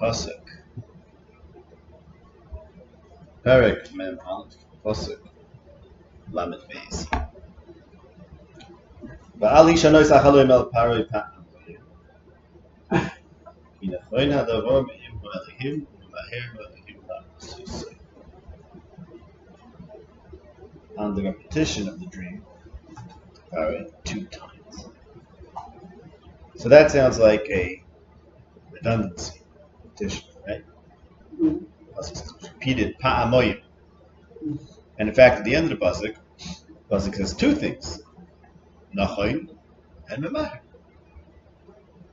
Pasuk. Mem Pasuk Lamed Beis. Va'ali achalu emel paroi hadavor. On the repetition of the dream, two times. So that sounds like a redundancy right? Repeated pa'amoyim. And in fact, at the end of the pasuk, pasuk says two things: nachoin and memah.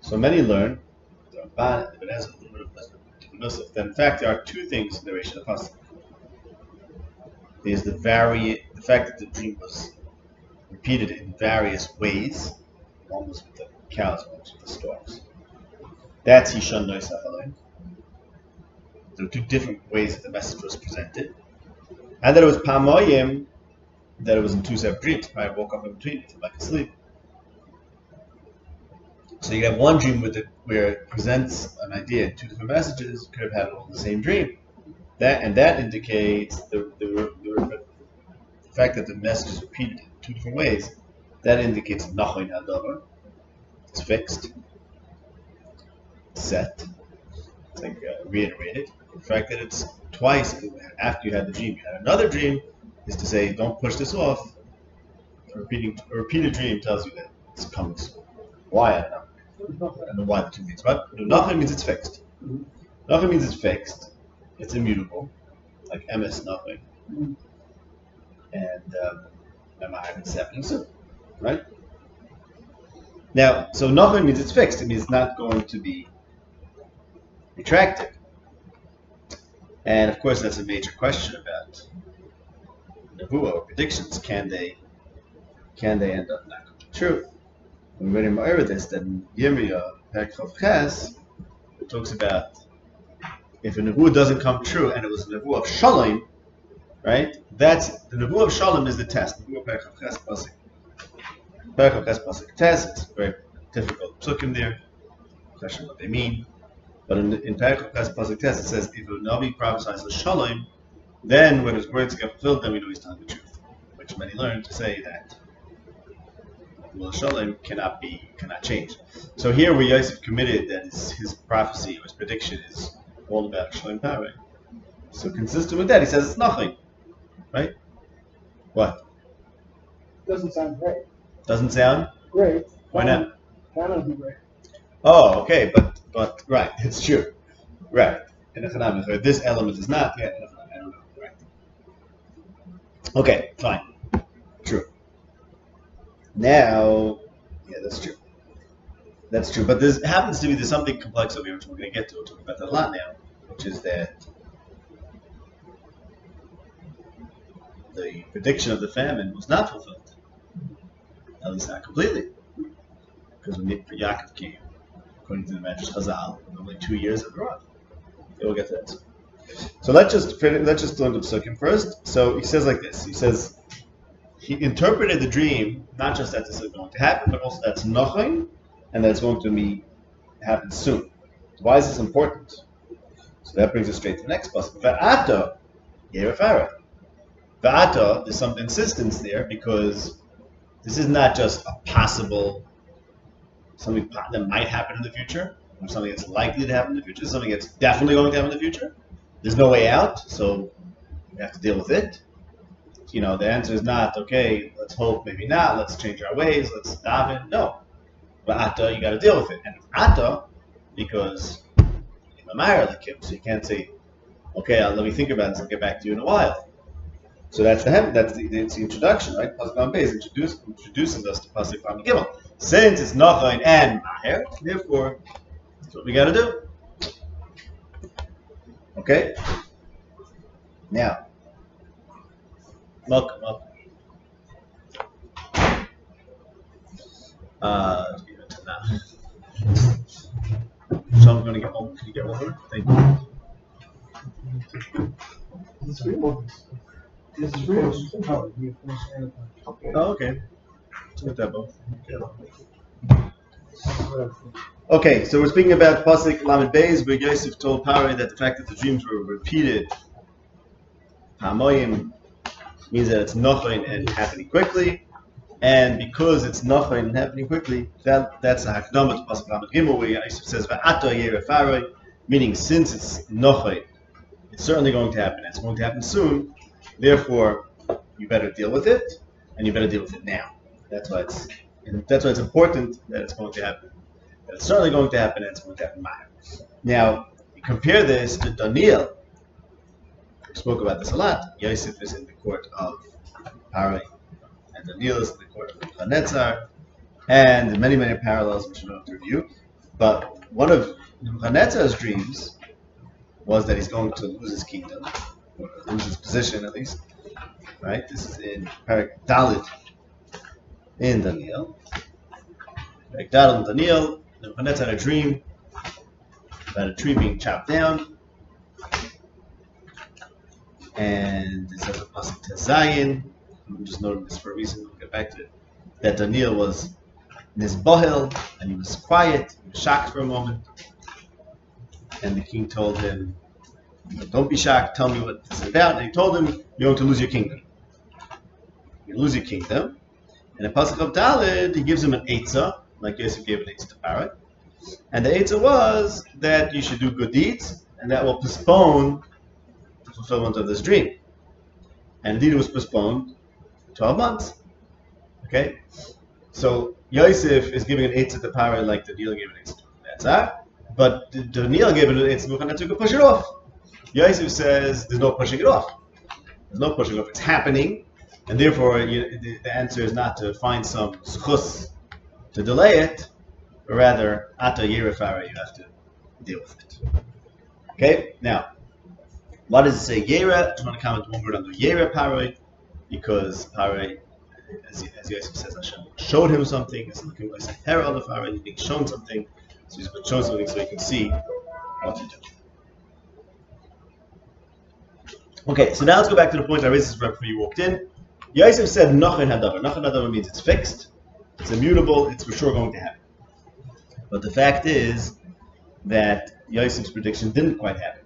So many learn that in fact there are two things in the Reish of pasuk. There's the vari, the fact that the dream was repeated in various ways. One was with the cows, one was with the storks. That's Yishon Noisach. There were two different ways that the message was presented. And that it was Pamoyim, that it was in two separate dreams. I woke up in between, like asleep. So you have one dream it where it presents an idea in two different messages, could have had all the same dream. That and that indicates the, the, the, the fact that the message is repeated in two different ways. That indicates Nachoin Hadavar. It's fixed, set, it's like uh, reiterated. The fact that it's twice after you had the dream, you had another dream, is to say, don't push this off. A, repeating, a repeated dream tells you that it's coming soon. Why? I don't know. I don't know why the two means. But nothing means it's fixed. Nothing means it's fixed. It's immutable. Like MS nothing. And um, Memahim is happening soon. Right? Now, so nothing means it's fixed. It means it's not going to be retracted. And of course, that's a major question about nevuah or predictions. Can they, can they end up not coming true? And we're going over this that in Yirmiyah, Perkov talks about if a nevuah doesn't come true and it was a nevuah of Shalom, right? That's the nevuah of Shalom is the test. Nevuah Perkov Ches pasuk. Perkov Ches pasuk test. It's very difficult psukim there. Question what they mean. But in, in Perikop Pasuk Test, it says, if a Navi prophesies a Shalom, then when his words get fulfilled, then we know he's telling the truth. Which many learn to say that well, Shalom cannot be, cannot change. So here where Yosef committed that his, his prophecy or his prediction is all about Shalom power. So consistent with that, he says it's nothing. Right? What? Doesn't sound great. Doesn't sound? Great. Why not? Cannot be great. Oh, okay, but but right, it's true. Right. In Chanam, but this element is not yet. I don't know. Right. Okay, fine. True. Now, yeah, that's true. That's true. But this happens to be there's something complex over here, which we're going to get to. We'll talk about that a lot now, which is that the prediction of the famine was not fulfilled. At least not completely. Because when Yaakov came, according to the Medrash Chazal, only two years abroad. Okay, we'll get to that. So let's just let's just learn the psukim first. So he says like this. He says he interpreted the dream not just that this is going to happen, but also that's nothing, and that's going to be happen soon. Why is this important? So that brings us straight to the next pasuk. Va'ata yerafara. Va'ata, there's some insistence there because this is not just a possible something that might happen in the future, or something that's likely to happen in the future, something that's definitely going to happen in the future. There's no way out, so we have to deal with it. You know, the answer is not okay. Let's hope, maybe not. Let's change our ways. Let's it. No, but ata, you got to deal with it, and it's because you're like him, so you can't say, okay, uh, let me think about this. I'll get back to you in a while. So that's the that's the, that's the introduction, right? Pasuk Beis introduces introduces us to Pasuk Gimel. Since it's Nachain and Maher, therefore, that's what we got to do. Okay? Now, welcome, welcome. Uh, let's give it to now. Sean's going to get one. Can you get one? Thank you. This is real. This is real. Oh, you Okay. So we're speaking about Pasuk Lamed Beis, where Yosef told Pari that the fact that the dreams were repeated Hamoyim means that it's nothing and happening quickly. And because it's nothing and happening quickly, that, that's a hakdama to Pasuk Lamed Gimel, where Yosef says, Va'ato Yerefaro, meaning since it's nothing, it's certainly going to happen. It's going to happen soon. Therefore, you better deal with it, and you better deal with it now. That's why it's that's why it's important that it's going to happen. That it's certainly going to happen, and it's going to happen now. Compare this to Daniel. We spoke about this a lot. Yosef is in the court of Pari, and Daniel is in the court of Nebuchadnezzar, and many, many parallels which we don't review. But one of Nebuchadnezzar's dreams was that he's going to lose his kingdom, or lose his position at least. Right? This is in Parak Dalit in Daniel. Parak Dalit in Daniel. Nebuchadnezzar had a dream about a tree being chopped down. And it says a pasuk Zion. I'm just noting this for a reason. We'll get back to it. That Daniel was Nizbohel and he was quiet. He was shocked for a moment. And the king told him, Don't be shocked, tell me what this is about. And he told him, You're going to lose your kingdom. You lose your kingdom. And in Pasuk of Dalid, he gives him an Eitzah, like Yosef gave an Eitzah to Pharaoh. And the Eitzah was that you should do good deeds, and that will postpone the fulfillment of this dream. And indeed, it was postponed 12 months. Okay? So Yosef is giving an Eitzah to Pharaoh like the deal gave an Eitzah to. But Daniel gave an Eitzah to Nebuchadnezzar to push it off. Yosef says there's no pushing it off. There's no pushing it off. It's happening. And therefore, you, the, the, answer is not to find some schus to delay it, but rather, ata yirafara, you have to deal with it. Okay, now, why does it say yera? I just want to comment one word on the yera paroi, because paroi, as, as Yosef says, Hashem showed him something, it's looking like a herald of paroi, he's being shown something, so he's been shown something so he can see what to do. Okay, so now let's go back to the point I raised this right before you walked in. Yosef said Nachon Hadavar. Nachon Hadavar means it's fixed, it's immutable, it's for sure going to happen. But the fact is that Yosef's prediction didn't quite happen.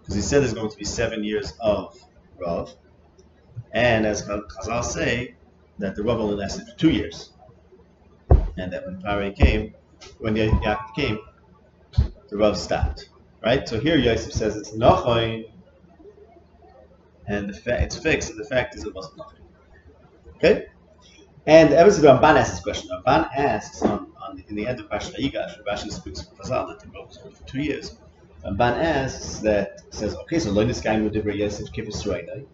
Because he said there's going to be seven years of Rav. And as Chazal say, that the Rav only lasted for two years. And that when Pare came, when Yaakov came, the Rav stopped. Right? So here Yosef says it's Nachon and the fa- it's fixed, and the fact is it wasn't nothing. Okay? And ever since Ramban asks this question, Ramban asks on, on in the end of Parshat Yigash, Rashi speaks of Chazal that the book was for two years. Ramban asks that says, okay, so guy would divrei Yosef kivus roinai.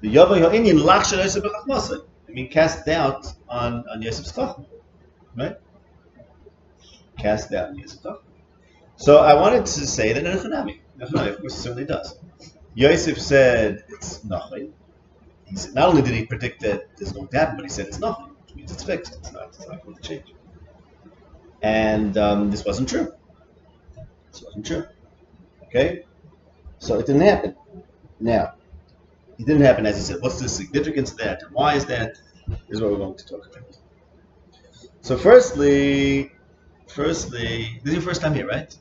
The Yavah Yo'inyin lachshel Yosef b'chachmasai. I mean, cast doubt on on Yosef's chachma, right? Cast doubt on Yosef's chachma. So I wanted to say that Nechanami, Nechanami, of course, certainly does. Yosef said it's nothing. He said, not only did he predict that this is going to happen, but he said it's nothing, which means it's fixed. It's not, it's not going to change. And um, this wasn't true. This wasn't true. Okay? So it didn't happen. Now, it didn't happen as he said. What's the significance of that, and why is that? Is what we're going to talk about. So, firstly, firstly, this is your first time here, right?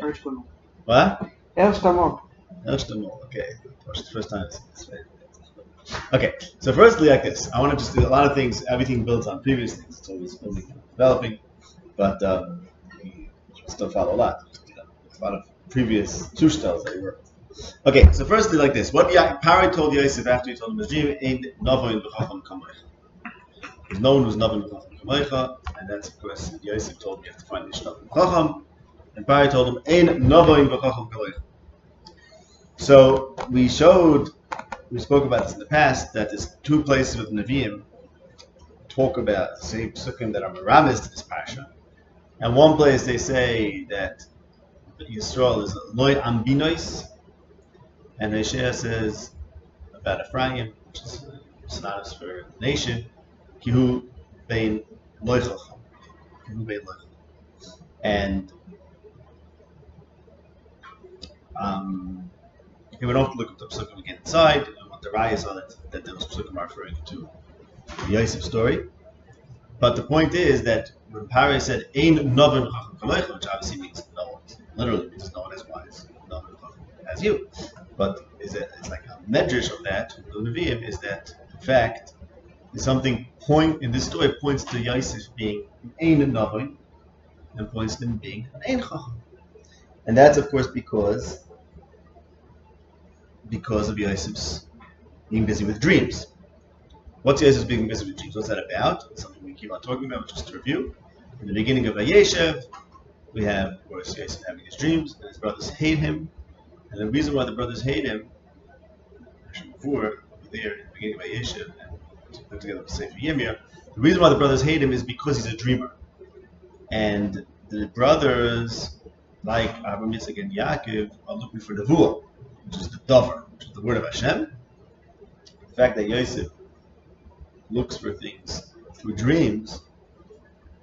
First one. What? Erst einmal. First time. okay. First time. Okay, so firstly, like this, I want to just do a lot of things. Everything builds on previous things. It's always building developing, but um, we still follow a lot. A lot of previous tushtas that we worked. Okay, so firstly, like this, what ya- Pari told Yosef after he told him his dream, "Ein novoin b'chacham kamoicha." His known was novoin b'chacham kamoicha, and that's of course Yosef told him you have to find ish novoin b'chacham, and Pari told him, "Ein novoin b'chacham kamoicha." So we showed, we spoke about this in the past, that there's two places with Nevi'im talk about the same psukim that are maramis to this parsha. And one place they say that Yisrael is loy ambinois, and Hosea says about Ephraim, which is synonymous for nation, kihu bein loichach, kihu bein loichach. And um, Okay, we don't have to look up the psukim again inside. And what the rayas are that, that those psukim are referring to the Yosef story. But the point is that when Pare said "Ein noven chacham kalecha," which obviously means no one, literally means no one as wise, no one as you. But is it, it's like a medrash of that the Nevi'im is that in fact something point in this story points to Yosef being ein noven and points to him being an ein chacham, and that's of course because because of Yosef's being busy with dreams. What's Yosef's being busy with dreams? What's that about? It's something we keep on talking about, just to review. In the beginning of Vayeshev, we have, of course, Yosef having his dreams, and his brothers hate him. And the reason why the brothers hate him, actually before, there in the beginning of Vayeshev, and put together the Sefer Yemir, the reason why the brothers hate him is because he's a dreamer. And the brothers, like Abraham, Yitzchak, and Yaakov, are looking for the Nevuah, which is the Dover, which is the word of Hashem. The fact that Yosef looks for things through dreams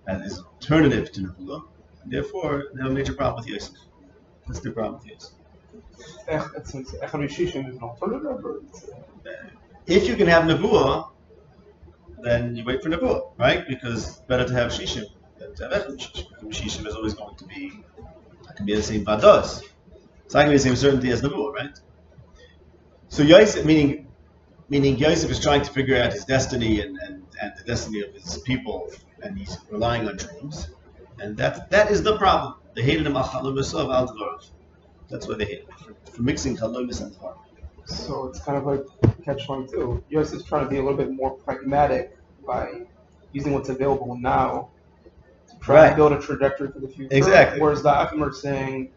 and is an alternative to Nebuah, and therefore they have a major problem with Yosef. That's the problem with Yosef. If you can have Nebuah, then you wait for Nebuah, right? Because better to have Shishim than to have Echad Shishim. Shishim is always going to be, it can be the same Vados. It's not going to be the same certainty as Nebuah, right? So Yosef, meaning meaning Yosef is trying to figure out his destiny and, and, and the destiny of his people, and he's relying on dreams. And that that is the problem. They hated him ah, al That's why they hate him for, for mixing chalomis and. So it's kind of like catch one too. Yosef's trying to be a little bit more pragmatic by using what's available now to try Right. to build a trajectory for the future. Exactly. Whereas the Achim are saying,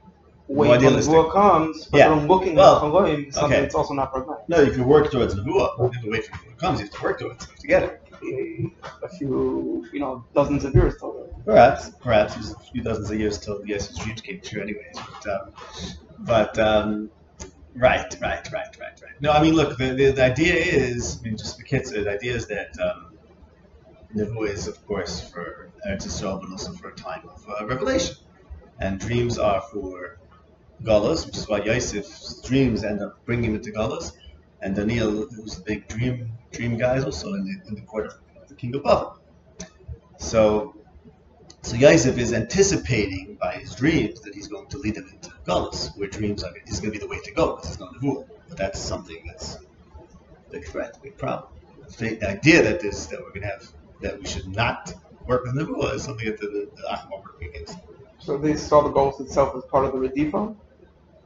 More wait when the idealistic. Comes, but Yeah. they're looking Well, at Chaloim, something okay. that's also not pragmatic. No, if you work towards the Nebuah, you have to wait for it to comes. You have to work towards it to get it. A few, you know, dozens of years till then. Perhaps, perhaps it was a few dozens of years till Yosef's dreams came true, anyways. But, um, but um, right, right, right, right, right. No, I mean, look, the, the, the idea is, I mean, just the kids. The idea is that um, Nebuah is, of course, for Eretz Yisrael, but also for a time of uh, revelation, and dreams are for Galus, which is why Yosef's dreams end up bringing him to Galus, and Daniel, who's a big dream dream guy, is also in the, in the court of the king of Babel. So so Yosef is anticipating by his dreams that he's going to lead him into Galus, where dreams are is going to be the way to go because it's not Nevuah. But that's something that's big threat, big problem. The, idea that this that we're going to have that we should not work with Nevuah is something that the, the, the Achim are working against. So they saw the goals itself as part of the Redifa.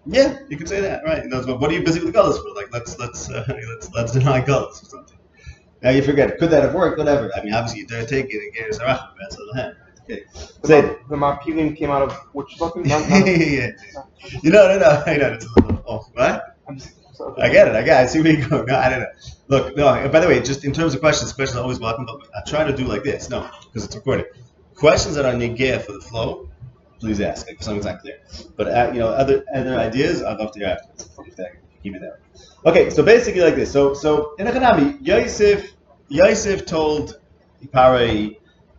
Yeah, you could say that, right? So what are you busy with Galus for? Like, let's let's uh, let's let's deny Galus or something. Now you forget, could that have worked? Whatever. I mean, obviously you dare take it and get your Sarachim, that's on the. Okay, say it. The Mapilim came out of which something? Yeah, you know, no, no, I know it's a little off. Just, I get it. I get. It. I see where you go. No, I don't know. Look, no. By the way, just in terms of questions, questions are always welcome. But I try to do like this. No, because it's recorded. Questions that are negaya for the flow, please ask if something's not. But uh, you know, other other ideas, I'd love to hear. If that, keep it there. Okay, so basically like this. So so in Echanami, Yosef Yosef told Pare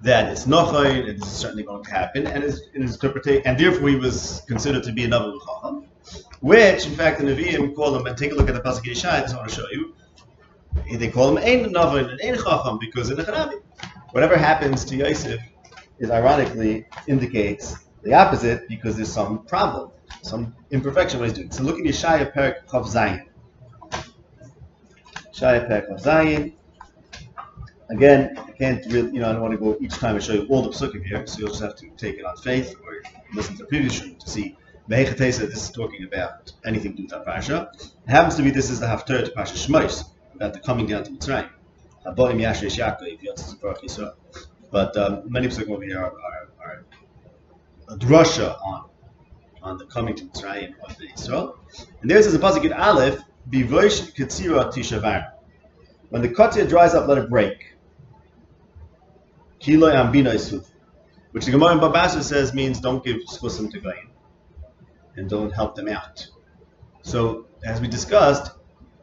that it's nochayin, and this certainly going to happen, and in his interpretation, and therefore he was considered to be another chacham, which in fact the Nevi'im call him. And take a look at the pasuk. This I just want to show you. They call him ein nochayin and ein chacham because in Echanami, whatever happens to Yosef, is ironically indicates the opposite because there's some problem, some imperfection what he's doing. So look at Yeshaya Perak Chav Zayin. Yeshaya Perak Chav Zayin. Again, I can't really, you know, I don't want to go each time and show you all the psukim here, so you'll just have to take it on faith or listen to the previous show to see. Mehechatesa, this is talking about anything to do with our Pasha. It happens to be this is the Haftarah to Pasha Shmos, about the coming down to Mitzrayim. But um, many psukim over here are, are, drasha on on the coming to Mitzrayim of Israel. And there says a pasuk in Aleph, Bivosh Ketzira Tishavar. When the kotzir dries up, let it break. Kilo Ambina Isuf. Which the Gemara in Babasha says means don't give skusim to Goyim. And don't help them out. So, as we discussed,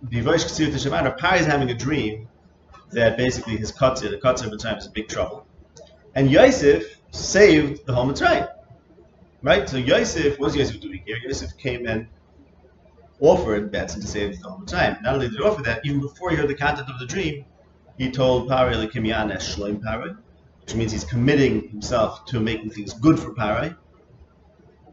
Bivosh Ketzira Tishavar, Pari is having a dream that basically his kotzir, the kotzir of Mitzrayim is in big trouble. And Yosef saved the whole Mitzrayim. Right? So Yosef, what was Yosef doing here? Yosef came and offered Batson to save the whole Mitzrayim. Not only did he offer that, even before he heard the content of the dream, he told Pari Lekimiana Shloim Pari, which means he's committing himself to making things good for Parai,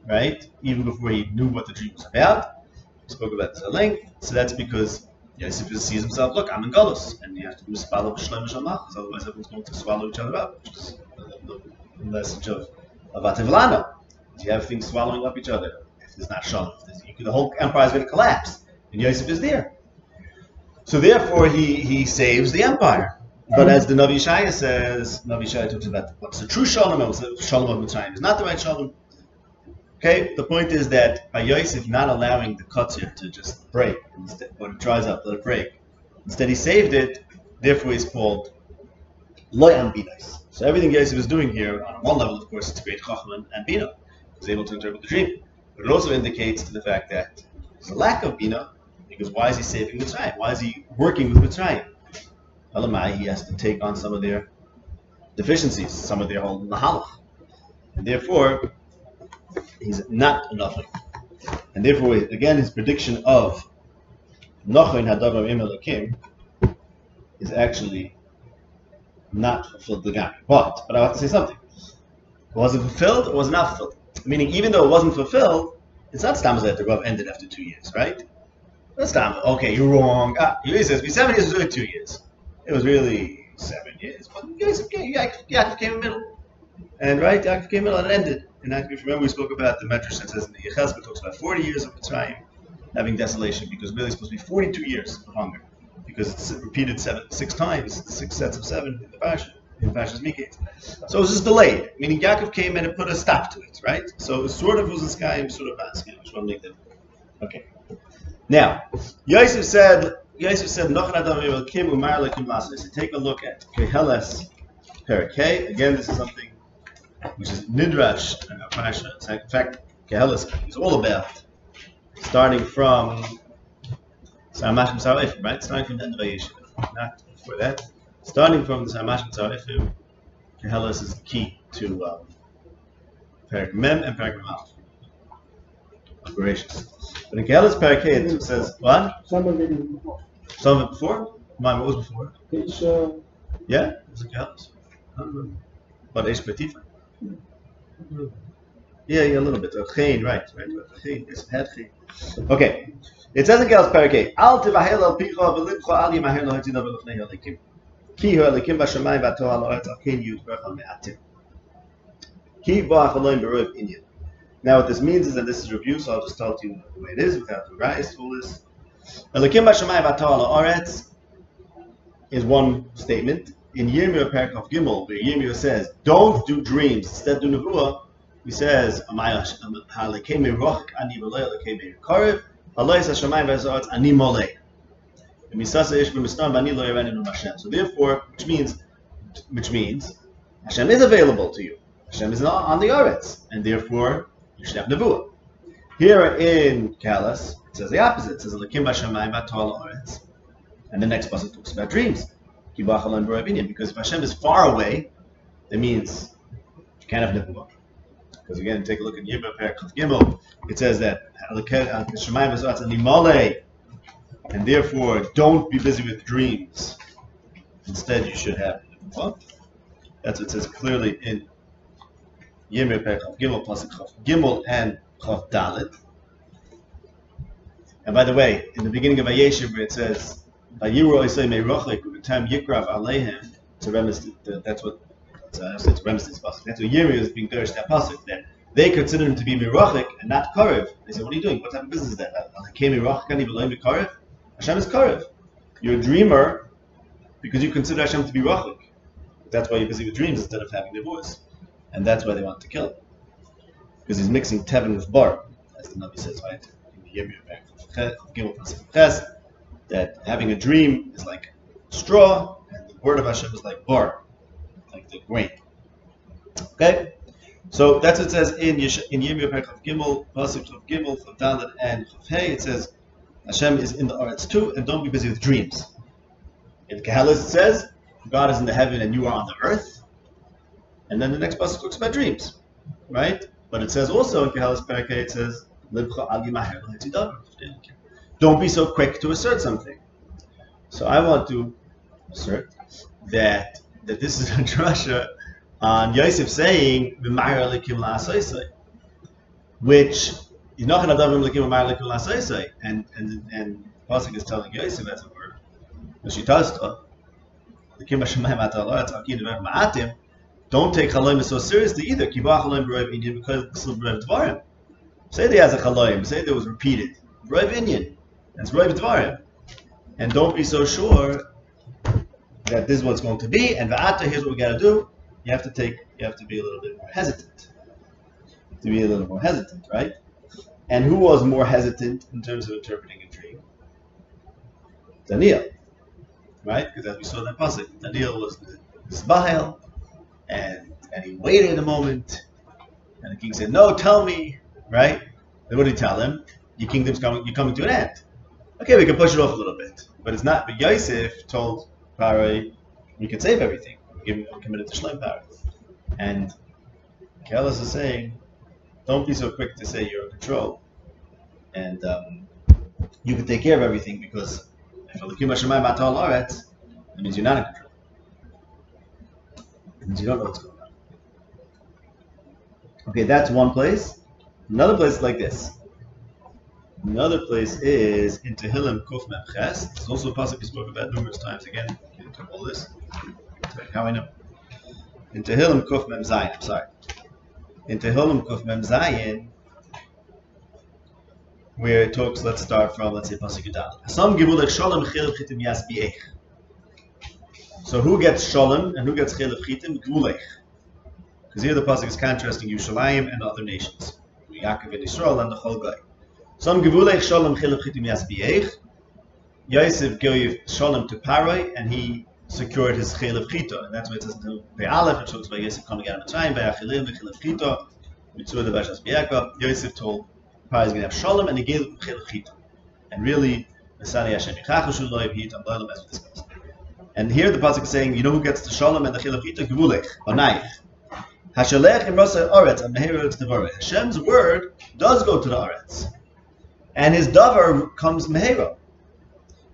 right? Even before he knew what the dream was about. We spoke about this at length. So that's because Yosef sees himself, look, I'm in Golos, and he has to do Spalo B'Shlem Shalmach, otherwise everyone's going to swallow each other up, which is the, message of, Ativlano. You have things swallowing up each other. If there's not Shalom, the whole empire is going to collapse, and Yosef is there. So therefore, he, he saves the empire. But as the Navi Shaya says, Navi Shaya talks about what's the true Shalom and what's the Shalom of Mitzrayim is not the right Shalom. Okay, the point is that by Yosef not allowing the Katzir to just break, instead, when it dries up, let it break. Instead, he saved it, therefore, he's called Loy Ambinas. So everything Yosef is doing here, on one level, of course, it's great Chachman and Bina. He's able to interpret the dream. But it also indicates to the fact that there's a lack of Bina because why is he saving Mitzrayim? Why is he working with Mitzrayim? Elamai, he has to take on some of their deficiencies, some of their whole mahalach. And therefore, he's not enough. And therefore, again, his prediction of Nochain Hadavar Im is actually not fulfilled the. But, but I have to say something. Was it fulfilled or was it not fulfilled? Meaning, even though it wasn't fulfilled, it's not Stam that the Rav ended after two years, right? That's time. Okay, you're wrong. Ah, he says be seven years was really two years. It was really seven years. But Yaakov came, came in the middle. And right, Yaakov came in the middle and it ended. And if you remember, we spoke about the Medrash that says in the Yechezkel talks about 40 years of Mitzrayim having desolation because really it's supposed to be 42 years of hunger because it's repeated seven, six times, six sets of seven in the Pasha, in Pasha's Mikeitz. So it was just delayed, meaning Yaakov came and put a stop to it, right? So sort of was a sky, sort of just want to make that. Okay. Now, Yosef said, Yosef said, take a look at Keheles Perakeh. Again, this is something which is Nidrash and uh, Parasha. In fact, Keheles is all about starting from Samashim Sarifim, right? Starting from the end of Vayeshev, not before that. Starting from the Samashim Sarifim, Keheles is the key to um, Perak Mem and Perak Mem Gracious. But in Kehelis Parakeh, it says, what? Some of it before. Some of it before? Mine, what was before? Page, uh, Yeah, it was in Kehelis. But Eish Betifa. Yeah, yeah, a little bit. Chain, right, right. Chain, it's had chain. Okay. It says in Kehelis Parakeh, Al tivahel al picha v'libcha al yimaher lo hatzina v'lefnei. Ki hu halikim b'shamayim v'atoh al ha'etz yud v'echal me'atim. Ki v'ach aloim b'roiv inyan. Now, what this means is that this is review, so I'll just tell you the way it is without the rise for this. Elikim Bashamayim Atal Oretz is one statement. In Yirmiyah Parakov Gimel, where Yirmiyah says, don't do dreams, instead do Nevuah, he says, Halekeme Roch Ani Belay Halekeme Karev, Halay Sashamayim Vazaretz Ani Molei. So therefore, which means, which means, Hashem is available to you. Hashem is not on the Oretz, and therefore you should have Nevuah. Here in Kalas, it says the opposite. It says Lakim Bashamayim Batal Oretz. And the next passage talks about dreams. Because if Hashem is far away, that means you can't have Nevuah. Because again, take a look at Yibba Perakot Gimel. It says that therefore don't be busy with dreams. Instead, you should have Nevuah. That's what it says clearly in Yemir Gimel Gimel and Chav Dalit. And by the way, in the beginning of Vayeshev, where it says, "Vayiru Oisei Aleihem," it's a remiss. That's what it's, uh, it's a. That's what Yirmi is being dersh that pasuk. That they consider him to be Mirochek and not Karev. They say, "What are you doing? What type of business is that? Came Mirochek and even Karev? Hashem is Karev. You're a dreamer because you consider Hashem to be Rachik. That's why you're busy with dreams instead of having voice and that's why they want to kill him. Because he's mixing Tevin with Bar, as the Navi says, right? Yemir that having a dream is like straw, and the word of Hashem is like bar, like the grain. Okay? So that's what it says in Yesh- in Yirmiyah Perek Gimel, Pasuk of Gimel, Chav and Chav. It says Hashem is in the Aretz too, and don't be busy with dreams. In Kehelis it says God is in the heaven and you are on the earth. And then the next passage talks about dreams, right? But it says also in Kehalas Parakeh, it says, Don't be so quick to assert something. So I want to assert that that this is a drasha on Yosef saying, which he's not davar elikim b'mayir elikim la'asaysay, and and and Pasuk is telling Yosef that's a word. Meshitasta, elikim b'shemayim atalat akin ma'atim. Don't take chaloim so seriously either. Kibah chaloim b'rayv inyan because it's b'rayv dvarim. Say they has a chaloim. Say that was repeated. B'rayv inyan. That's b'rayv dvarim. And don't be so sure that this is what's going to be. And va'ata, here's what we got to do you have to take, you have to be a little bit more hesitant. To be a little more hesitant, right? And who was more hesitant in terms of interpreting a dream? Daniel, right? Because as we saw in that pasuk, Daniel was the Zbahel, and and he waited a moment, and the king said, "No, tell me," right? Then what did he tell him? Your kingdom's coming, you're coming to an end. Okay, we can push it off a little bit, but it's not. But Yosef told Pharaoh, "We can save everything." given committed to Shlem power. And Kelis is saying, don't be so quick to say you're in control. And um, you can take care of everything because if that means you're not in control. It means you don't know what's going on. Okay, that's one place. Another place is like this. Another place is in Tehillim Kuf Mem Ches. It's also a pasuk we spoke about numerous times. Again, into all this. How I know? In Tehillim Kuf Mem Zayin, I'm sorry. In Tehillim Kuf Mem Zayin, where it talks, let's start from, let's say, Pasuk Yudal. Some give Shalom Chilav Chitim Yas Bi'ech. So who gets Shalom and who gets Chilav Chitim? Gvulech. Because here the Pasuk is contrasting Yerushalayim and other nations. Yaakov and Israel and the whole guy. Some Gvulech Shalom Chilav Chitim Yas Bi'ech. Yosef gave Shalom to Parai, and he secured his chel of chita, and that's why it says in Be'alef, it talks about Yosef coming out of Mitzrayim, Be'achilim, Bechel of chita, Mitzvah the Vashas Be'akab, Yosef told Pari is going to have shalom, and he gave him chel of chita. And really, Nesani Hashem Yichachu Shuloy, Hit, and Loylam, as we discussed. And here the Pasuk is saying, you know who gets the shalom and the chel of chita? Gvulech, Banayich. Hashalech imrasa oretz am neheretz devarei. Hashem's word does go to the oretz, and his davar comes mehera.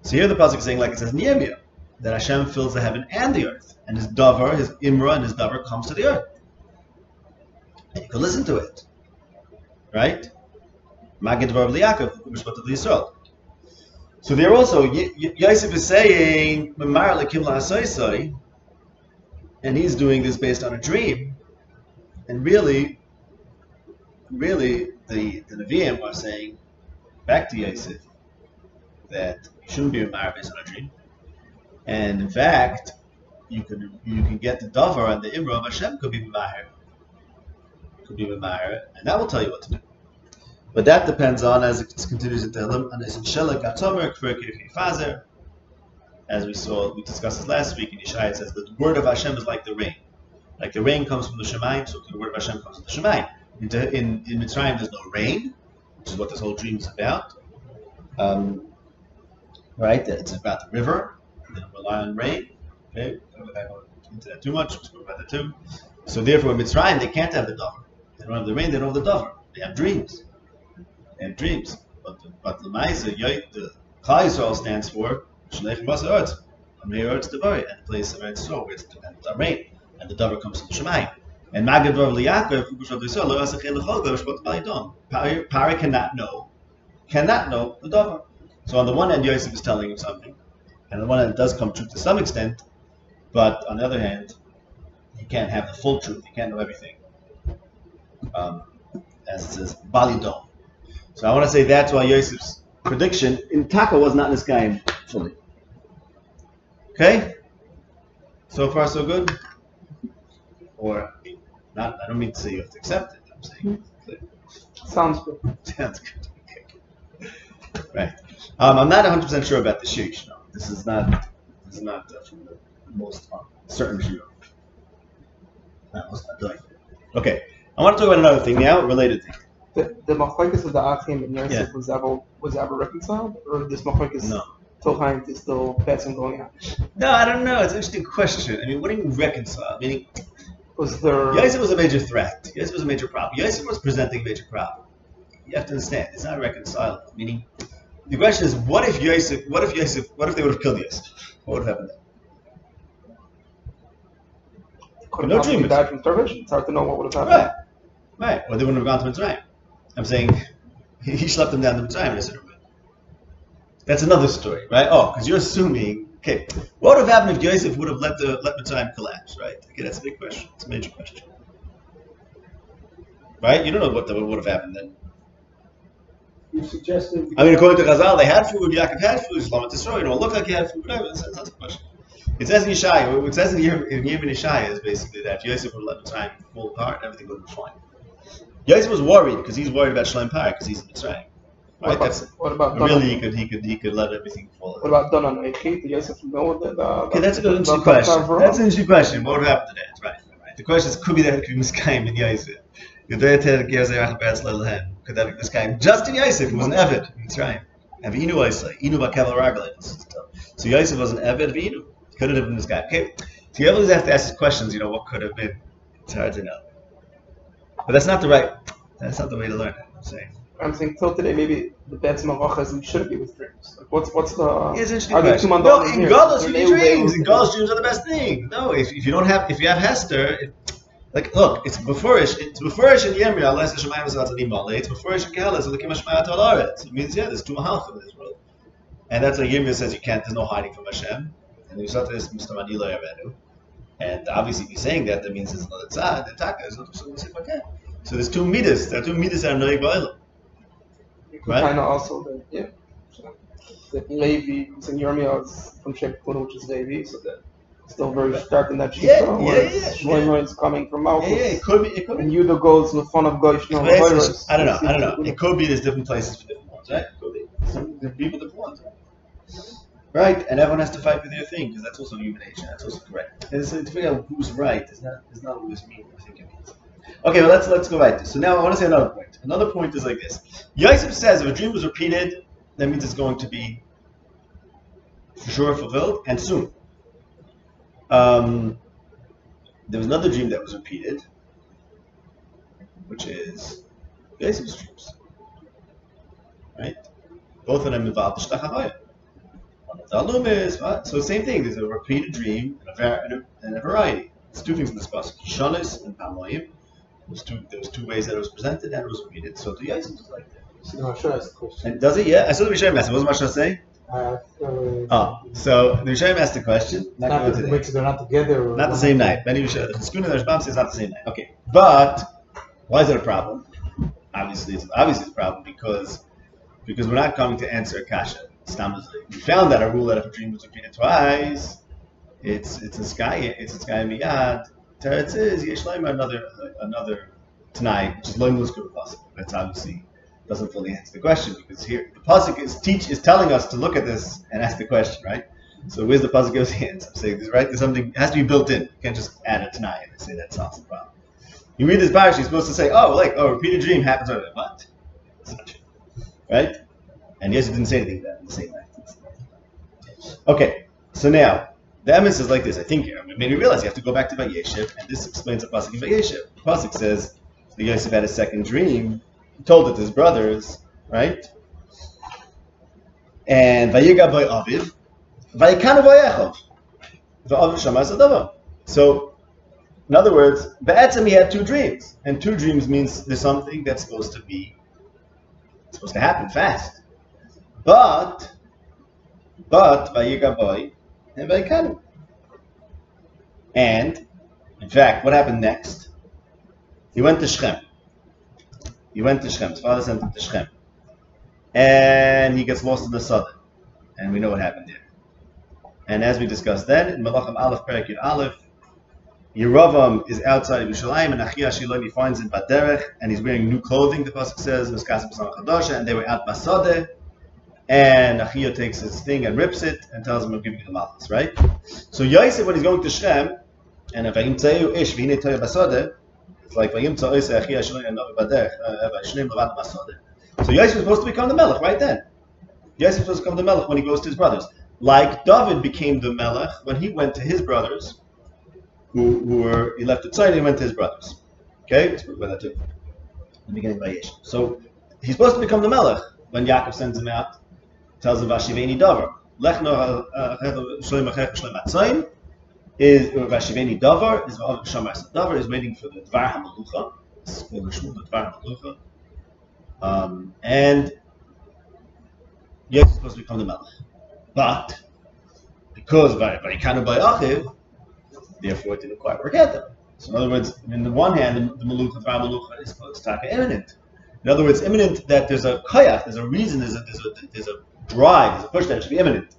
So here the pasuk is saying, like it says Nehemiah, that Hashem fills the heaven and the earth, and his davar, his imra, and his davar comes to the earth. And you can listen to it, right? Magid davar Yaakov, Yisrael. So there also, Yosef is saying, and he's doing this based on a dream. And really, really, the, the Nevi'im are saying back to Yosef that you shouldn't be a based on a dream. And in fact, you can you can get the davar and the imra of Hashem could be could be and that will tell you what to do. But that depends on, as it continues in Tehillim, and it's in Shelek Atomer Fazer. As we saw, we discussed this last week in Yeshaya, it says the word of Hashem is like the rain. Like the rain comes from the Shemaim, so the word of Hashem comes from the Shemaim. In, in, in Mitzrayim, there's no rain, which is what this whole dream is about. Um, right? It's about the river rely on rain. Okay, I don't go into that too much. About that too. So therefore, in Mitzrayim, they can't have the davar. They don't have the rain. They don't have the davar. They have dreams. They have dreams. But the, but the Maisa, the Chai Yisrael stands for Shnei Basa Eretz. Amir Eretz Devari, and the place of Eretz Yisrael where it's dependent on rain, and the davar comes from the Shemayim. And Magad Rav cannot know, cannot know the davar. So on the one hand, Yosef is telling him something. And on the one hand, it does come true to some extent, but on the other hand, you can't have the full truth. You can't know everything. Um, as it says, Balidom. So I want to say that's why Yosef's prediction in Taka was not in this game fully. Okay? So far, so good? Or not? I don't mean to say you have to accept it. I'm saying. Sounds good. Sounds good. Okay. Right. Um, I'm not 100% sure about the sheesh. No. This is not this is not from the most uh, certain Judah. That was not. Okay, I want to talk about another thing now, related thing. The the machlekes of the Achim and Yosef yeah. was ever was ever reconciled, or this machlekes no. Is still passing going on? No, I don't know. It's an interesting question. I mean, what do you mean reconcile? Meaning, was there? Yosef was a major threat. Yosef was a major problem. Yosef was presenting a major problem. You have to understand, it's not reconcilable. Meaning, the question is, what if Yosef, what if Yosef, what if they would have killed Yosef? What would have happened then? could No dream. died from starvation. It's hard to know what would have happened. Right. Right. Or they wouldn't have gone to Mitzrayim. I'm saying he he schlepped them down to Mitzrayim in a certain way. That's another story, right? Oh, because you're assuming, okay, what would have happened if Yosef would have let the let Mitzrayim collapse, right? Okay, that's a big question. It's a major question. Right? You don't know what, the, what would have happened then. You suggested. I mean, according to Chazal, they had food, Yaakov had food, Islam destroyed, you know, it looked like he had food, whatever, that's, that's a question. It says in Yeshaya, it says in Yem in and Yeshaya is basically that if Yosef would have let Mitzrayim fall apart, and everything would have been fine. Yosef was worried because he's worried about Shalem Par because he's in Mitzrayim. What Right? about, That's what about really he could he could he could let everything fall. What about Donan? Eichit? Did Yosef know that? Uh, Okay, that's a good interesting question. That's an interesting question. What would happen to that? Right, right. The question is, could be that it could be Miskayim in Yosef. Could that have gives a rach bats lehen? Could that be Miskayim? Just in Yosef, who was an Evid in Mitzrayim. And Inu Raglaim. So Yosef was an Evid of Inu. Could it have been this guy? Okay, so you always have to ask these questions. You know, what could have been? It's hard to know. But that's not the right. That's not the way to learn it. I'm saying. I'm saying till today, maybe the is we shouldn't be with dreams. Like, what's what's the? It's interesting are there question. two No, in? Golos you need dreams. In Golos dreams are the best thing. No, if, if you don't have, if you have Hester, it, like look, it's beforish. It's beforish in Yemri. Unless the Shemayim is not anymore. It's beforish in Kehala. So the Kimashmayat al It means yeah, there's two mahalchim in this world, and that's why Yemri says you can't. There's no hiding from Hashem. And you saw this Mr. Manila Yavenu. And obviously, if you're saying that, that means there's another tzad. The taka is not so okay. So there's two midas. There are two midas that are noig ba'olam. Right. Kind of also the yeah. So, that Levi who's in Yirmiyah is from Shem Kuna, which is Levi, so that still very stark in that Yeah, yeah, yeah, Shlomo is coming from Yeah, Malchus. yeah, it could be. It could be. And Yudah goes with fun of no Places, I don't know. I don't know. It could be there's different places for different ones, right? It could be. Some there people different ones, right? And everyone has to fight for their thing because that's also human nature. That's also correct. And so to figure out who's right does not does not always me. I think it means. Okay, well let's let's go right. So now I want to say another point. Another point is like this. Yosef says if a dream was repeated, that means it's going to be for sure fulfilled and soon. Um, there was another dream that was repeated, which is Yosef's dreams. Right? Both of them involve the Shtachavaya. One of the Alum what? So same thing, there's a repeated dream and a, var- and a, and a variety. It's two things in this pasuk, Kishanis and Pamoyim. There's two, there was two ways that it was presented and it was repeated. So the Yosef was like that. So now, should I ask a question? And does it? Yeah, I saw the Rishayim asked. What was Masha say? Uh, uh, Oh, so the Rishayim asked the question. Not, not the, so they're not together. Or Not the same night. Many Cheskuna and the Rashbam says not the same night. Okay, but why is that a problem? Obviously, it's obviously it's a problem because because we're not coming to answer Akasha. We found that a rule that if a dream was repeated twice, it's it's a sky it's a sky miyad. Teretz is yesh laima another another tonight, which is loim luskar possible. That's obviously doesn't fully answer the question because here the pasuk is teach is telling us to look at this and ask the question, right? So where's the pasuk gives the answer? I'm saying this right. There's something has to be built in. You can't just add it tonight and say that solves the problem. You read this parasha, you're supposed to say, oh, like oh, repeated dream happens. Over there. what? Right? And yes, it didn't say anything about the same night. Okay, so now the emes is like this. I think it made me realize you have to go back to Vayeshev, and this explains the pasuk in Vayeshev. The pasuk says that Yosef had a second dream. Told it to his brothers, right? And Vayiga boy Aviv, Va'aviv Shamas Adava. So, in other words, Ba'etzim he had two dreams, and two dreams means there's something that's supposed to be supposed to happen fast. But, but Vayiga boy and Vayikanu. And, in fact, what happened next? He went to Shechem. He went to Shechem. His father sent him to Shechem. And he gets lost in the southern. And we know what happened there. And as we discussed then, in Malachim Aleph Perak Yud Aleph, Yeravam is outside of Yerushalayim, and Achia Shiloni finds him Baderech, and he's wearing new clothing, the Pasuk says, and they were out Basade, and Achia takes his thing and rips it, and tells him, I'm giving you the Malchus, right? So Yosef, when he's going to Shem, and if Vayim Tzeyu Ish, V'hinei Toya Basade, it's like Vayim Tzeyu Ish, Achia Shiloni, and Baderech, uh, Shneim Levad Basade. So Yosef was supposed to become the Melech right then. Yosef was supposed to become the Melech when he goes to his brothers. Like David became the Melech when he went to his brothers, who, who were, he left the Tzai and he went to his brothers. Okay? Spoke about that. In the beginning of Vayesh. So he's supposed to become the Melech when Yaakov sends him out, tells him Vashiveni Davar. Lech no uh, uh, is Vashiveni Davar is Shamas Davar is waiting for the Dvar Hamalucha. The Dvar Hamalucha. Um, and Yosef is supposed to become the Melech. But because Vaikanu by Achiv, therefore it didn't quite work out that. So in other words, in the one hand, the, the Malucha, Dvar Malucha is supposed to be imminent. In other words, imminent that there's a koyach, there's a reason, there's a, there's a, there's a drive, there's a push that should be imminent.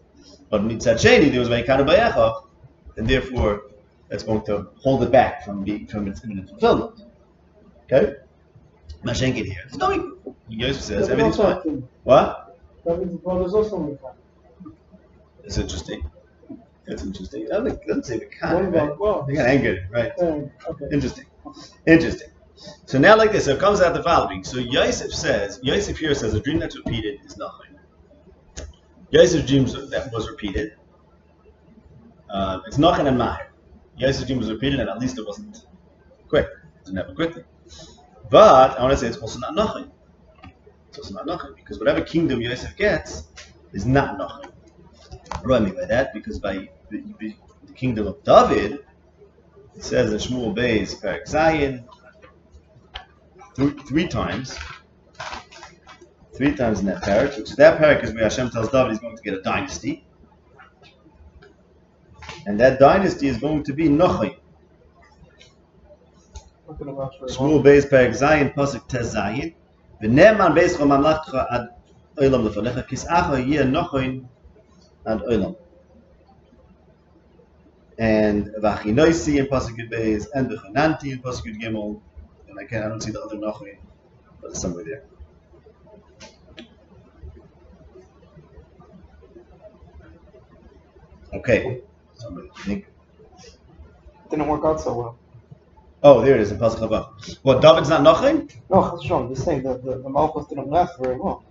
But mitzad sheni, there was Vaikanu by Achiv, and therefore that's going to hold it back from being from its imminent fulfillment. Okay? Mashenkin here. There's no Yosef says everything's fine. What? David's brother's also Mechan. It's interesting. It's interesting. I think doesn't say the kind, right? well, They got angered, right? um, okay. Interesting. Interesting. So now like this, so it comes out the following. So Yosef says, Yosef here says a dream that's repeated is nothing. Yosef's dream that was repeated. Uh, it's nothing and mahir. Yosef's dream was repeated and at least it wasn't quick. It didn't happen quickly. But I want to say it's also not nothing. It's also not nothing because whatever kingdom Yosef gets is not nothing. What do I mean by that? Because by the, kingdom of David, it says in Shmuel Bay's Parak Zion three, times. Three times in that parak, which that parak is where Hashem tells David he's going to get a dynasty. And that dynasty is going to be Nochi. Shmuel Zion, Pasuk Tez lefanecha, kis'acha olam. And Vachinoisi in Pasuk Yud Beis, and V'chananti in Pasuk Gimel. And I can't, I don't see the other Nochi, but it's somewhere there. Okay. Somebody think. didn't work out so well. Oh, there it is in Pasuk Haba. What, David's not Nochi? No, that's wrong. Just saying the the, the Malchus didn't last very long.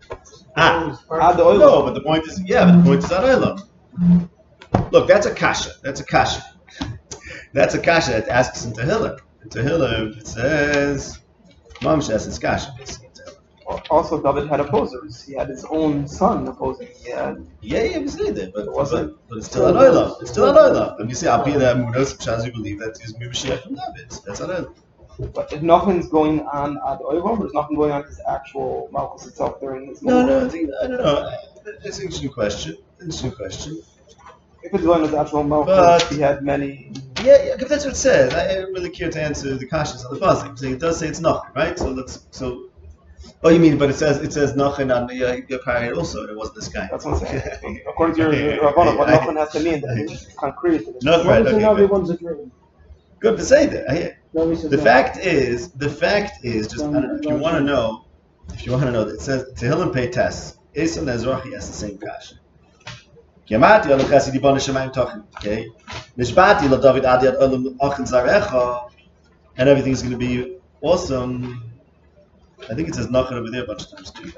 Ah, Add the oil. no, but the point is, yeah, but the point is ad olam. Look, that's a kasha. That's a kasha. That's a kasha that asks in Tehillim. In Tehillim, it says, Mom says it's kasha, basically. Also, David had opposers. He had his own son opposing. Yeah, yeah, we say that, but, It wasn't- but, but it's still an olam. It's still an olam. And you say, I'll be uh, there, Munos, Shaz, you believe that he's Mibashir from David. That's an. But if nothing's going on at Oivam, there's nothing going on at his actual Malchus itself during his No, moment. no, I think, I don't know. It's an interesting question. Interesting question. If it's going with the actual Malchus, But- he had many. Yeah, yeah, that's what it says. I don't really care to answer the questions on the puzzle. I'm saying it does say it's nothing, right? So let's so. Oh, you mean, but it says it says Nachin on Yochai also. It wasn't this guy. That's what I'm saying. According to your okay, Rabbanah, what Nachan has to mean that it's concrete. No, right. Okay, everyone's agreeing. Good to say that. The fact is, the fact is, just I don't know, if you want to know, if you want to know, it says Tehillim Peites, Eson Ezrachi has the same kasha. Gemati alu chesi di bonu shemayim. Okay? Nishbati la David adi olam achin zarecha. And everything's going to be awesome. I think it says Nachar over there a bunch of times too.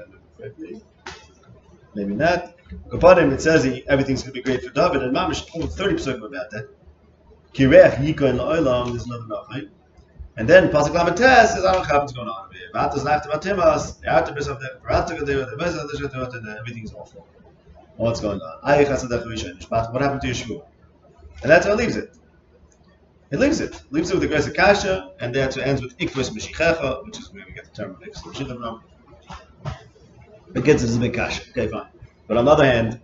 Maybe not. Kapadim, it says he, everything's going to be great for David, and Mamish, almost 30% about that. Kirech, Yiko, and Oilam, there's another Nachar. And then Pasuk lamedes says, I don't know what's going on over here. Vatas Nafta Matimas, the Artemis of the Parata Gadeva, the Mesa of the Shetot, and everything's awful. What's going on? Ayich Hasadach Rishon, what happened to Yeshua? And that's how it leaves it. It leaves it. Leaves it with the Grace Akasha, and that's what ends with Ikvus Mashichecha, which is where we get the term of Ikvus Mashichecha from. It gets us a big kasha. Okay, fine. But on the other hand,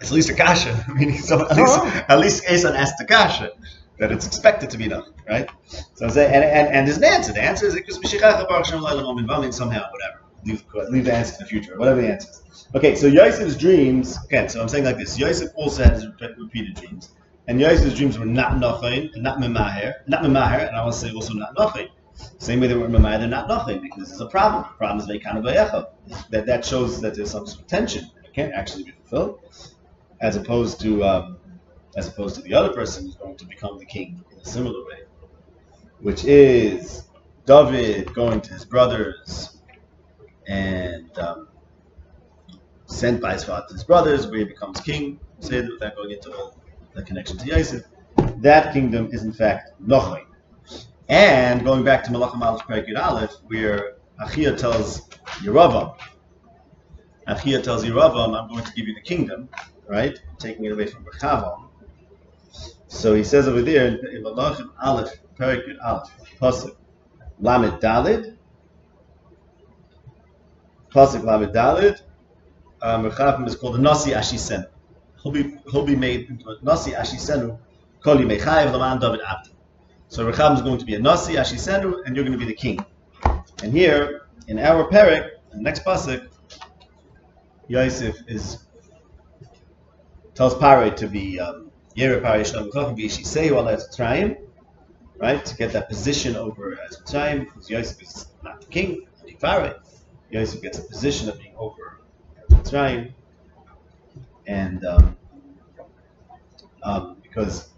it's at least a kasha. I mean, so at least oh. at least Esan asked the kasha that it's expected to be done, right? So I'm saying, and, and, and there's an answer. The answer is Ikvus Mashichecha Baruch Shem Laila Momin somehow, whatever. Leave, leave the answer to the future, whatever the answer is. Okay, so Yosef's dreams. Again, so I'm saying like this: Yosef also had his repeated dreams, and Yosef's dreams were not nochain, and not memaher, not memaher, and I want to say also not nochain. Same way they were memaher, they're not nochain because there's a problem. The problem is kind of That that shows that there's some sort of tension that can't actually be fulfilled, as opposed to um, as opposed to the other person who's going to become the king in a similar way, which is David going to his brothers and. Um, sent by his father to his brothers, where he becomes king. Say without going into all the connection to Yosef. That kingdom is in fact Nochai. And going back to Malachim Aleph Perik Yud Aleph, where Achia tells Yeravam, Achia tells Yeravam, I'm going to give you the kingdom, right? Taking it away from Rechavam. So he says over there in Malachim Aleph, Perik Yud Aleph, Pasuk Lamed Dalid, Pasuk Lamed Dalid. Um, Rechavam is called the Nasi Ashisen. He'll be he'll be made into a Nasi Ashisenu, Koli Mechayev Laman David Abdi. So Recham is going to be a Nasi Ashisenu, and you're going to be the king. And here in our Perik, the next pasuk, Yosef is tells Pare to be um, right? To get that position over Eretz Mitzrayim, because Yosef is not the king, only Pare. Yosef gets a position of being over Eretz Mitzrayim, and um, um, because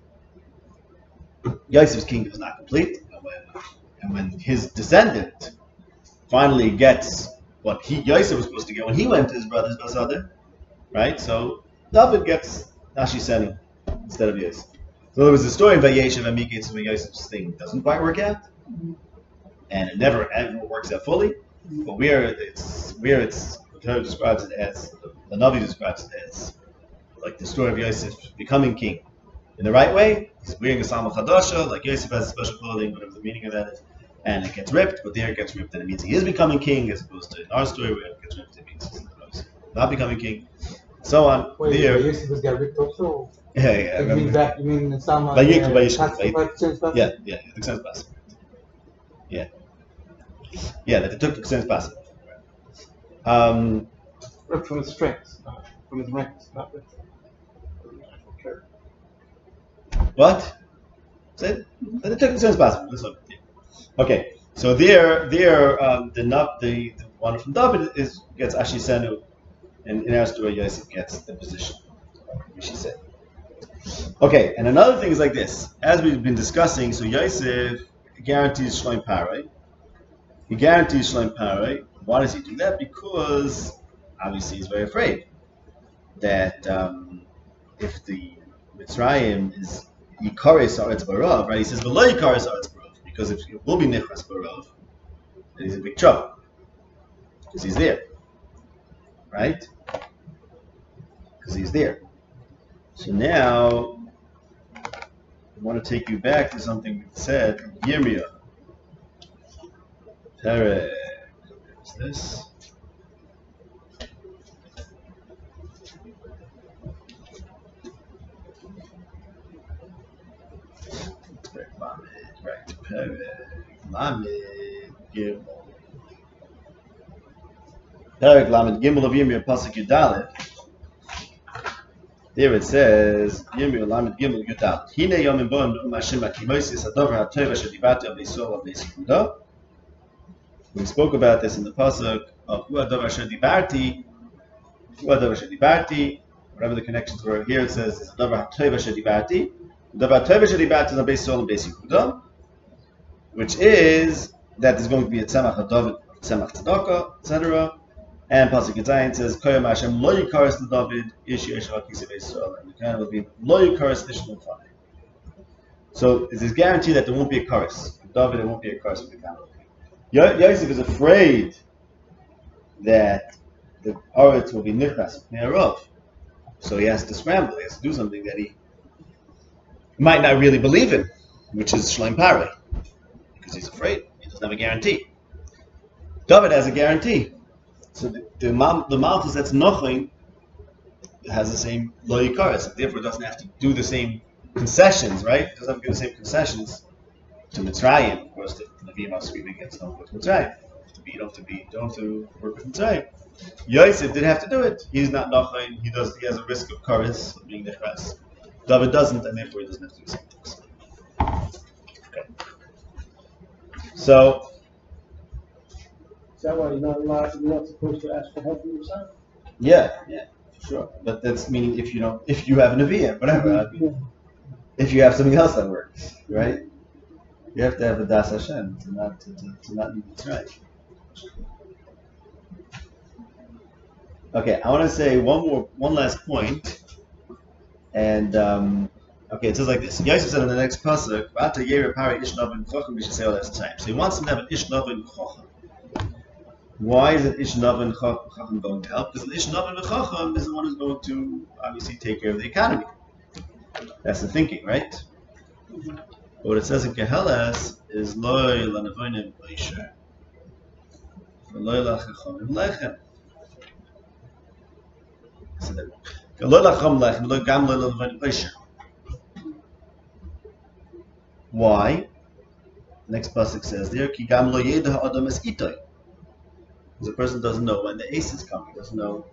Yosef's kingdom is not complete, and when, and when his descendant finally gets what he Yosef was supposed to get when he went to his brother's Basada, right? So David gets Ashisenu instead of Yosef. So there was a story in Vayeshev and Mikeitz when Yosef's thing doesn't quite work out, and it never ever works out fully. But where it's where it's the Torah describes it as the Navi describes it as like the story of Yosef becoming king in the right way. He's wearing a Sama Chadasha, like Yosef has special clothing, whatever the meaning of that is. And it gets ripped, but there it gets ripped, and it means he is becoming king, as opposed to in our story where it gets ripped, it means he's not becoming king. So on. Wait, there, Yosef was got ripped also? yeah, yeah, You mean that, you mean the Sama? Vayikra, uh, Vayishma, tax- Vayikra. tax- tax- Yeah, yeah, it makes sense, Basim. Yeah. Yeah, that it took the sense Basim. Um, Ripped from his strengths, not from his ranks, not ripped. Okay. What? Said that it took the sense possible. One. yeah. Okay, so there, there, um, the the, the one from David is gets Ashisenu, and in our story, Yosef gets the position. She said. Okay, and another thing is like this. As we've been discussing, so Yosef guarantees Shalom Paray. He guarantees Shalom Paray. Why does he do that? Because obviously he's very afraid that um, if the Mitzrayim is Yikaris Aretz Barav, right? He says below Yikaris Aretz Barav, because if it will be Nichras Barav, then he's in big trouble. Because he's there. Right? Because he's there. So now I want to take you back to something we said Yirmiyah. Perek. What's this? Perek Lamed, right? Perek Perek Lamed Gimel of Pasuk. There it says, Lamed Gimel. Hine Boim Num Hashem Adover Av Yisrael Av Yisrael We spoke about this in the pasuk of Hu Adover Shedibarti, Hu Adover. Whatever the connections were here, it says Adover HaTeva. Adover Yisrael which is that there's going to be a Tzemach David, Tzemach Tzedakah, etc. And Pasuk Yitzayin says, Koyam Hashem lo yikaris David, ish yesh hakisi Yisrael. And the kind will be lo yikaris ish l'fane. So it's this guarantee that there won't be a chorus. David, there won't be a chorus with the. Yo- Yosef is afraid that the Aretz will be nichras ne'arav. So he has to scramble. He has to do something that he might not really believe in, which is Shlaim Pare. Because he's afraid. He doesn't have a guarantee. David has a guarantee. So the, the, the that's nothing has the same lo yikaris, and therefore doesn't have to do the same concessions, right? It Doesn't have to do the same concessions to Mitzrayim. Of course, the Nevi'im are screaming against don't go to Mitzrayim. To be, don't have to be, don't have to work with Mitzrayim. Yosef didn't have to do it. He's not nothing. He does. He has a risk of karis of being nechras. David doesn't, and therefore he doesn't have to do the same things. Okay. So Is that why you're not allowed, you're not supposed to ask for help from yourself? yeah, yeah, sure. But that's meaning if you don't, if you have an Nevi'im, whatever. Mean, if you have something else that works, right? You have to have a Das Hashem to not to, to, to not need Mitzrayim. Okay, I want to say one more, one last point, and um, okay, it says like this. Yosef said in the next pasuk, "V'ata yere pari chochem b'shisei all this time." So he wants him to have an ish novin chochem. Why is an ish novin chochem going to help? Because an ish novin chochem is the one who's going to obviously take care of the economy. That's the thinking, right? But what it says in Keheles is loy lanavonim leisher. Loy lachachomim lechem. So that loy lachom lechem, loy gam loy lanavonim leisher. Why? Next pasuk says there, ki gam lo ha'adam es itoy. The person doesn't know when the ace is coming, doesn't know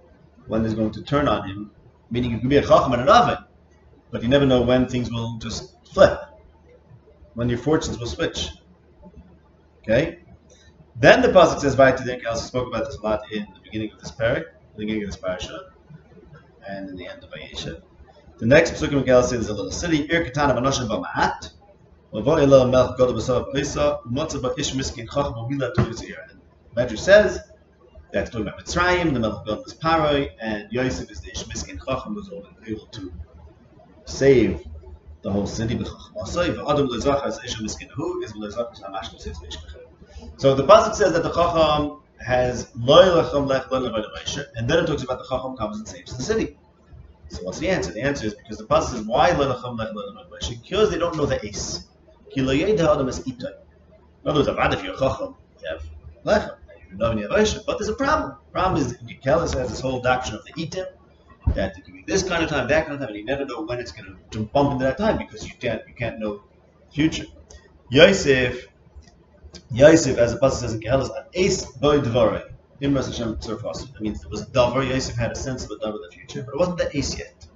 when it's going to turn on him. Meaning you could be a chacham and an oven, but you never know when things will just flip, when your fortunes will switch. Okay? Then the pasuk says, "Vayit Tedek." I also spoke about this a lot in the beginning of this parak, the beginning of this parasha, and in the end of Vayeshev. The next pasuk in Miguel says, "A little city, Ir Katana Vanoshim Ba'Ma'at, Medrash says that's talking about Mitzrayim, the Melch Godel is Paroi, and Yosef is the Ish Miskin Chacham who's able to save the whole city. So the pasuk says that the Chacham has and then it talks about the Chacham comes and saves the city. So what's the answer? The answer is because the pasuk says why because they don't know the ace. In other words, Avad, if you're a Chacham, you have lechem. You know you have But there's a problem. problem is Kelis has this whole doctrine of the itim, that it can be this kind of time, that kind of time, and you never know when it's going to bump into that time because you can't you can't know the future. Yosef, Yosef, as the pasuk says in Kehelis, an ace boy devorah. Imras Hashem Tzurfas. I mean, it was davar. Yosef had a sense of a davar of the future, but it wasn't the ace yet.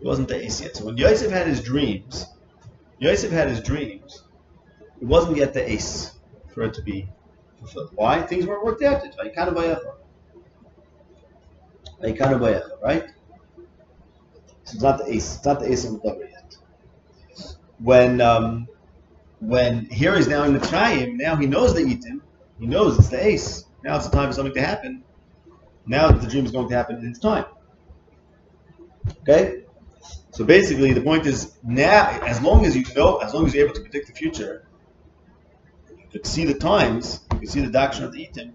It wasn't the ace yet. So when Yosef had his dreams, Yosef had his dreams. It wasn't yet the ace for it to be fulfilled. Why? Things weren't worked out. Bayecha, right? So it's not the ace. It's not the ace of the davar yet. When um, when here he's now in the Mitzrayim, now he knows the itim. He knows it's the ace. Now it's the time for something to happen. Now the dream is going to happen in its time. Okay? So basically, the point is now, as long as you know, as long as you're able to predict the future, you could see the times, you can see the doctrine of the itim,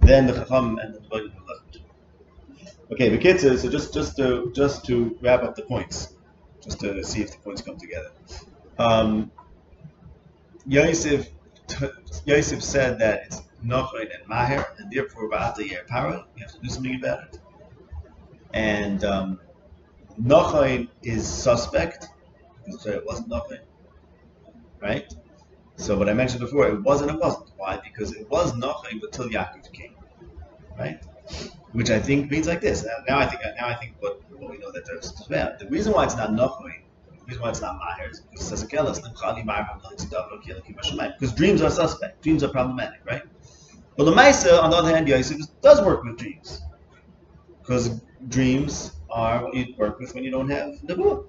then the chacham and the are left. Okay, the kids. So just just to just to wrap up the points, just to see if the points come together. Um, Yosef Yosef said that it's Nochid and Maher, and therefore Ba'ata Para, you have to do something about it. And um, Nochid is suspect, So it wasn't Nochid, right? So what I mentioned before, it wasn't, it wasn't. Why? Because it was Nochid until Yaakov came, right? Which I think means like this. Now, I think now I think what, what we know that there's well. the reason why it's not Nochid the reason why it's not Maher is because dreams are suspect. Dreams are problematic, right? But Lamaisa, on the other hand, Yosef does work with dreams. Because dreams are what you work with when you don't have Nebuah.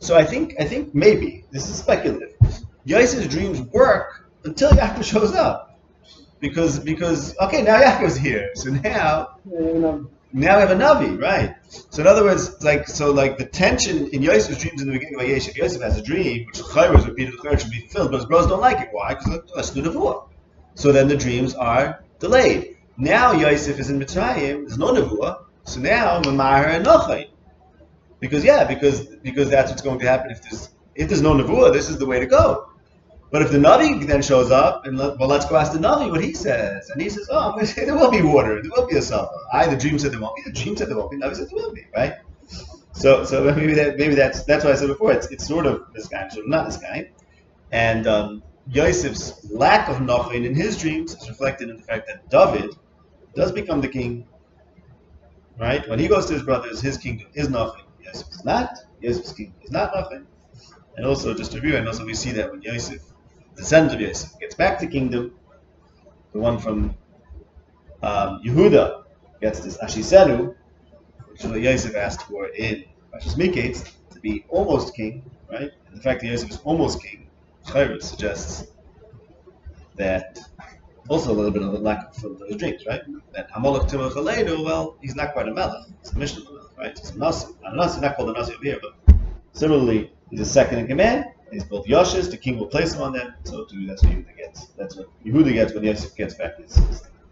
So I think I think maybe, this is speculative, Yosef's dreams work until Yaakov shows up. Because because okay, now Yaakov's here. So now now we have a Navi, right? So in other words, like so like the tension in Yosef's dreams in the beginning of Vayeshev, Yosef has a dream, which Chayr is repeated, the should be filled, but his brothers don't like it. Why? Because that's the Nebuah. So then the dreams are delayed. Now Yosef is in Mitzrayim, there's no Nebuah, so now Mamahar and Nochain. Because yeah, because because that's what's going to happen if there's if there's no Nebuah, this is the way to go. But if the Navi then shows up, and let, well, let's go ask the Navi what he says. And he says, oh, I'm going to say there will be water, there will be a supper. I, the dream said there won't be, the dream said there won't be, the Navi said there will be, right? So, so maybe that maybe that's that's why I said before. It's it's sort of this guy, sort of not this guy, and um, Yosef's lack of Nachin in his dreams is reflected in the fact that David does become the king. Right when he goes to his brothers, his kingdom is nothing. Yosef is not. Yosef's kingdom is not nothing. And also, just to review, and also we see that when Yosef, the descendant of Yosef, gets back to kingdom, the one from um, Yehuda gets this Ashisenu, which is what Yosef asked for in Pashas Mikeitz, to be almost king, right? And the fact that Yosef is almost king, Chayr suggests that also a little bit of a lack of those dreams, right? That Timach Aleinu, well, he's not quite a Melech, he's a Mishnah Melech, right? He's a Nasi. A Nasi, not called a Nasi over here, but similarly, he's a second in command. He's both Yoshes, the king will place him on them, so too that's what Yehuda gets. That's what Yehuda gets when Yosef gets back his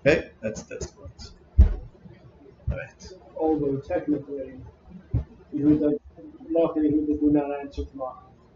Okay? That's that's the point. Alright. Although technically, Yehuda marketing, who do not answer tomorrow.